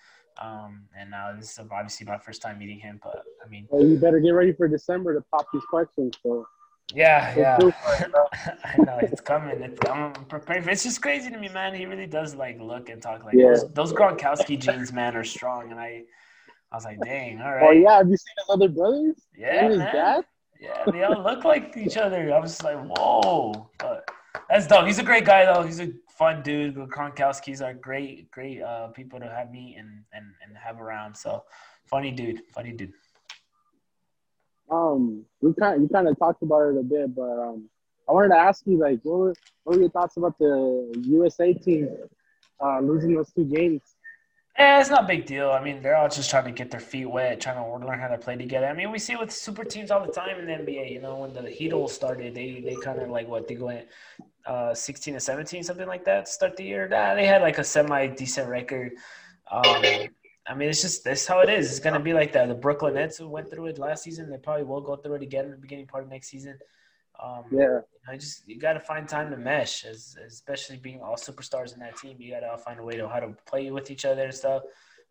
Um, and now this is obviously my first time meeting him. But I mean, well, you better get ready for December to pop these questions. So yeah, yeah. I know it's coming. It's, I'm prepared. It's just crazy to me, man. He really does like look and talk like yeah. those, those Gronkowski genes, man, are strong. And I, I was like, dang, all right. Oh yeah, have you seen his other brothers? Yeah, his man. dad. Yeah, they all look like each other. I was like, whoa. But that's dope. He's a great guy though. He's a fun dude. The Gronkowski's are great, great uh, people to have meet and, and and have around. So funny dude, funny dude. Um, we kind you kind of talked about it a bit, but um, I wanted to ask you like, what were what were your thoughts about the USA team uh, losing those two games? Yeah, it's not a big deal. I mean, they're all just trying to get their feet wet, trying to learn how to play together. I mean, we see with super teams all the time in the NBA. You know, when the Heat all started, they they kind of like what they in uh, 16 to 17, something like that, start the year. Nah, they had like a semi decent record. Um, I mean, it's just that's how it is. It's gonna be like that. The Brooklyn Nets went through it last season. They probably will go through it again in the beginning part of next season. Um, yeah. I just you got to find time to mesh, as especially being all superstars in that team. You got to find a way to how to play with each other and stuff.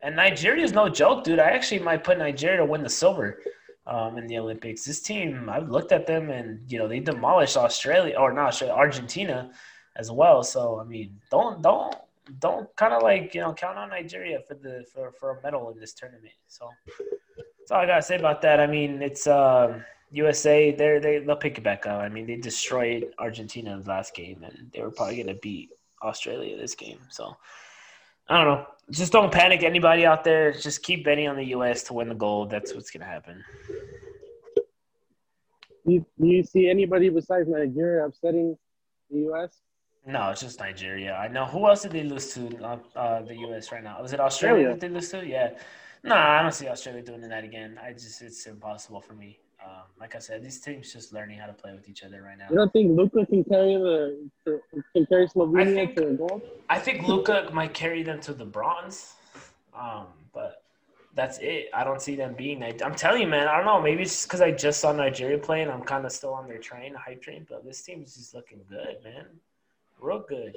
And Nigeria is no joke, dude. I actually might put Nigeria to win the silver um, in the Olympics. This team, I've looked at them, and you know they demolished Australia or not Australia, Argentina as well. So I mean, don't don't don't kind of like you know count on Nigeria for the for, for a medal in this tournament. So that's all I gotta say about that. I mean, it's uh, USA. They're they they'll pick it back up. I mean, they destroyed Argentina in the last game, and they were probably gonna beat Australia this game. So I don't know. Just don't panic, anybody out there. Just keep betting on the U.S. to win the gold. That's what's gonna happen. Do you, do you see anybody besides Nigeria upsetting the U.S.? No, it's just Nigeria. I know. Who else did they lose to? Uh, uh, the U.S. right now. Was it Australia that they lose to? Yeah. No, I don't see Australia doing that again. I just it's impossible for me. Um, like I said, these teams just learning how to play with each other right now. You don't think Luka can carry the can carry Slovenia think, to the gold? I think Luka might carry them to the bronze, um, but that's it. I don't see them being. I'm telling you, man. I don't know. Maybe it's just because I just saw Nigeria play and I'm kind of still on their train, hype train. But this team is just looking good, man. Real good.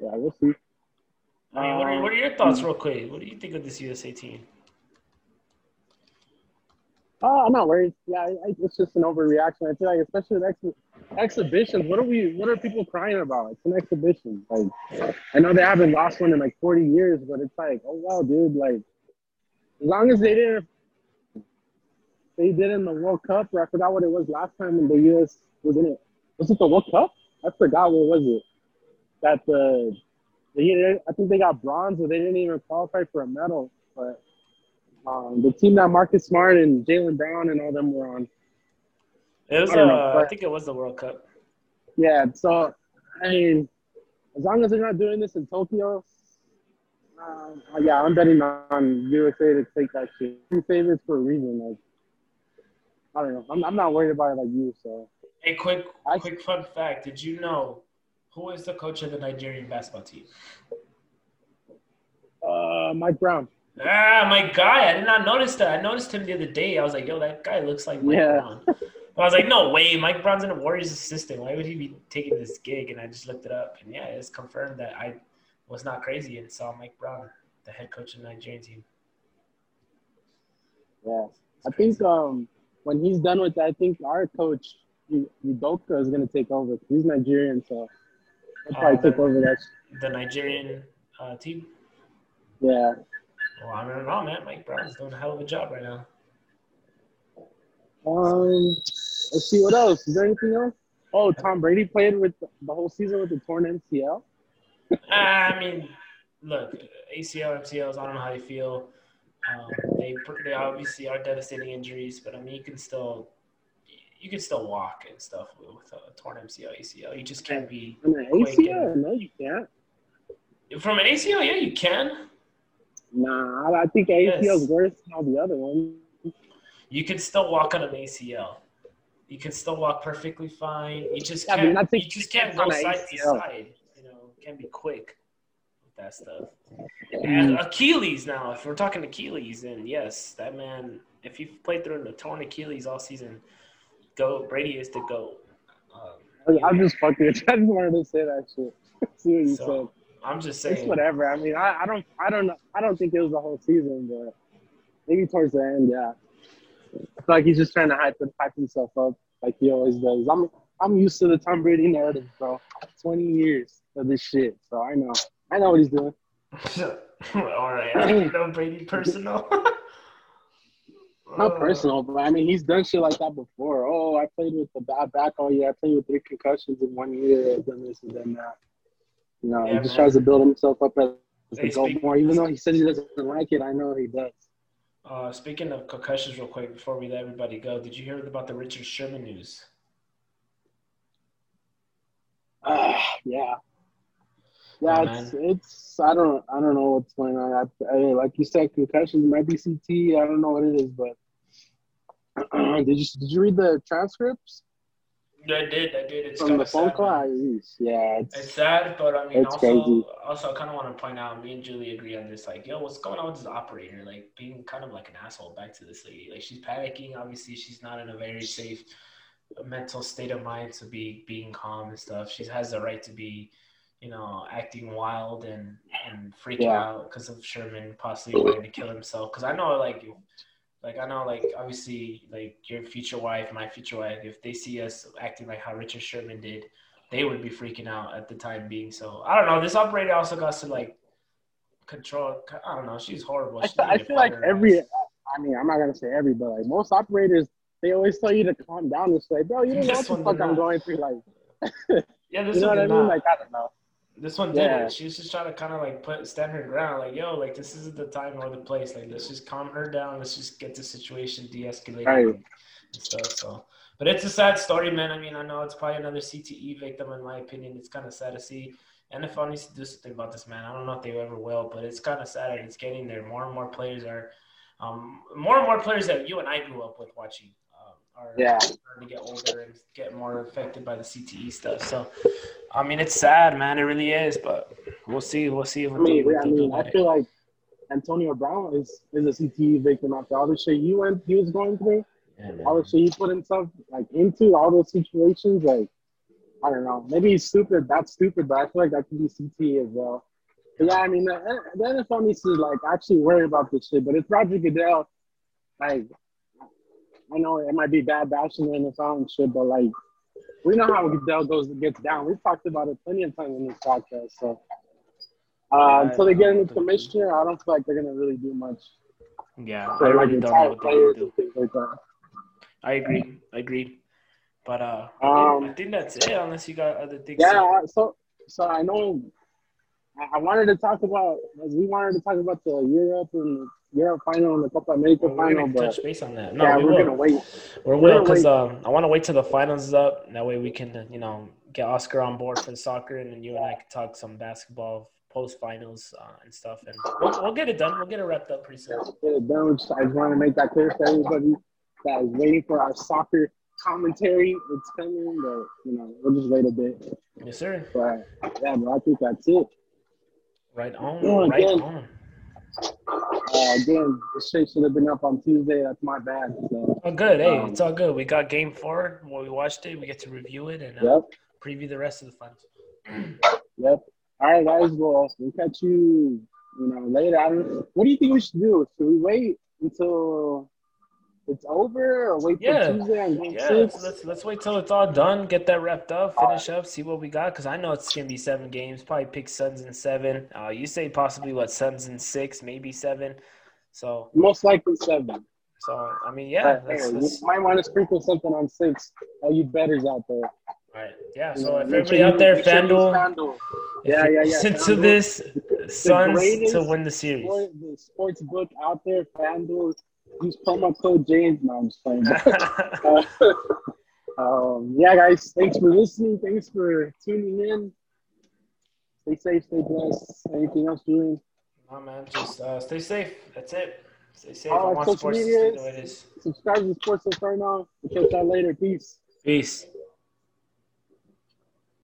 Yeah, we'll see. I mean, what are, what are your thoughts, real quick? What do you think of this USA team? Oh, I'm not worried. Yeah, I, it's just an overreaction. I feel like, especially with ex- exhibitions, what are we? What are people crying about? It's an exhibition. Like, I know they haven't lost one in like 40 years, but it's like, oh wow, dude. Like, as long as they didn't, they did in the World Cup, or I forgot what it was last time when the U.S. was in it. Was it the World Cup? I forgot what was it. That the, the I think they got bronze, but they didn't even qualify for a medal. But um, the team that Marcus Smart and Jaylen Brown and all them were on. It was. I, uh, but, I think it was the World Cup. Yeah. So, I mean, as long as they're not doing this in Tokyo, uh, yeah, I'm betting on USA to take that shit. Two favorites for a reason. Like, I don't know. I'm, I'm not worried about it like you. So. Hey, quick, I, quick fun fact. Did you know who is the coach of the Nigerian basketball team? Uh, Mike Brown. Ah, my guy. I did not notice that. I noticed him the other day. I was like, yo, that guy looks like Mike yeah. Brown. I was like, no way. Mike Brown's in a Warriors assistant. Why would he be taking this gig? And I just looked it up. And yeah, it's confirmed that I was not crazy and saw Mike Brown, the head coach of the Nigerian team. Yeah. I think um, when he's done with that, I think our coach, Udoka, is going to take over. He's Nigerian, so he'll probably uh, take over that. The Nigerian uh, team? Yeah. Well, I don't know, man. Mike Brown's doing a hell of a job right now. Um, let's see what else. Is there anything else? Oh, Tom Brady played with the whole season with the torn MCL. I mean, look, ACL, MCLs. I don't know how they feel. Um, they, they obviously are devastating injuries, but I mean, you can still you can still walk and stuff with a torn MCL, ACL. You just can't be. From an ACL, no, you can't. From an ACL, yeah, you can. Nah, I think ACL yes. is worse than all the other ones. You can still walk on an ACL. You can still walk perfectly fine. You just can't. I mean, you just can't go side ACL. to side. You know, can't be quick with that stuff. Mm. And Achilles now, if we're talking Achilles, then yes, that man. If you've played through a torn Achilles all season, go. Brady is to go. Um, I'm just fucking. I just wanted to say that shit. See what you so, said. I'm just saying. It's whatever. I mean, I, I don't, I don't know. I don't think it was the whole season, but maybe towards the end, yeah. It's like he's just trying to hype, hype himself up like he always does. I'm, I'm used to the Tom Brady narrative, bro. 20 years of this shit, so I know, I know what he's doing. All right, I know Brady personal. Not personal, but I mean, he's done shit like that before. Oh, I played with the bad back all year. I played with three concussions in one year. I've done this and done that. You know, yeah, he just man. tries to build himself up as hey, go more. Even though he says he doesn't like it, I know he does. Uh, speaking of concussions, real quick before we let everybody go, did you hear about the Richard Sherman news? Uh, yeah, yeah. Oh, it's it's I don't I don't know what's going on. I, I, like you said, concussions might be CT. I don't know what it is, but did you did you read the transcripts? I did. I did. It's from the phone sad, call. Yeah, it's, it's, sad, but I mean, also, crazy. also, I kind of want to point out. Me and Julie agree on this. Like, yo, what's going on with this operator? Like, being kind of like an asshole back to this lady. Like, she's panicking. Obviously, she's not in a very safe mental state of mind to be being calm and stuff. She has the right to be, you know, acting wild and and freaking yeah. out because of Sherman possibly wanting to kill himself. Because I know, like, like I know, like obviously, like your future wife, my future wife, if they see us acting like how Richard Sherman did, they would be freaking out at the time being. So I don't know. This operator also got to like control. I don't know. She's horrible. She I, I feel like every. I mean, I'm not gonna say every, but like most operators, they always tell you to calm down and say, "Bro, you don't know what the fuck I'm going through." Like, yeah, this you know what I mean? Like, I don't know. This one did yeah. She was just trying to kind of like put stand her ground, like, "Yo, like this isn't the time or the place. Like, let's just calm her down. Let's just get the situation de-escalated right. and stuff." So, but it's a sad story, man. I mean, I know it's probably another CTE victim, in my opinion. It's kind of sad to see. NFL needs to do something about this, man. I don't know if they ever will, but it's kind of sad. It's getting there. More and more players are, um, more and more players that you and I grew up with watching are yeah. starting to get older and get more affected by the CTE stuff. So, I mean, it's sad, man. It really is, but we'll see. We'll see. What I mean, they, I, mean I feel like Antonio Brown is, is a CTE victim after all the shit he went, he was going through. Yeah, all the shit he put himself like into all those situations, like I don't know. Maybe he's stupid. That's stupid, but I feel like that could be CTE as well. But yeah, I mean, the, the NFL needs to like actually worry about this shit. But it's Roger Goodell. Like, I know it might be bad bashing the NFL and shit, but like, we know how Goodell goes gets down. We've talked about it plenty of times in this podcast. So uh, until they get a new commissioner, I don't feel like they're gonna really do much. Yeah, I really don't know what they do. Like I agree. I agree. But uh, um, I think that's it. Unless you got other things. Yeah. So so I know. I wanted to talk about. We wanted to talk about the Europe and Europe final and the Copa America well, final. But touch base on that. No, yeah, we are gonna wait. We're, we will because um, I want to wait till the finals is up. That way we can, you know, get Oscar on board for the soccer, and then you and I can talk some basketball post finals uh, and stuff, and we'll, we'll, get it done. We'll get it wrapped up pretty soon. Get it done. I just want to make that clear for everybody that is waiting for our soccer commentary. It's coming, but you know, we'll just wait a bit. Yes, sir. But yeah, bro, I think that's it. Right on. Yeah, right again, on. Uh, again, the shit should have been up on Tuesday. That's my bad. So, oh, good. Hey, um, it's all good. We got game four. When we watched it, we get to review it and uh, yep. preview the rest of the finals. yep. All right, guys. Well, we'll catch you, you know, later. I don't, what do you think we should do? Should we wait until it's over or wait yeah. Tuesday on game yeah, six? Let's, let's wait till it's all done, get that wrapped up, finish up, see what we got. Because I know it's gonna be seven games. Probably pick Suns in seven. Uh, you say possibly what Suns in six, maybe seven. So most likely seven. So I mean, yeah, hey, you might want to sprinkle something on six. All you betters out there. Right. Yeah. So if everybody out there, FanDuel, FanDuel. yeah, yeah, yeah. Listen to this, Suns to win the series. Sport, the sports book out there, FanDuel use promo code James. No, I'm just playing. um, yeah, guys, thanks for listening. Thanks for tuning in. Stay safe, stay blessed. Anything else, Julian? No, man, just uh, stay safe. That's it. Stay safe. All right, social media. Subscribe to Sports Inferno. We'll catch y'all later. Peace. Peace.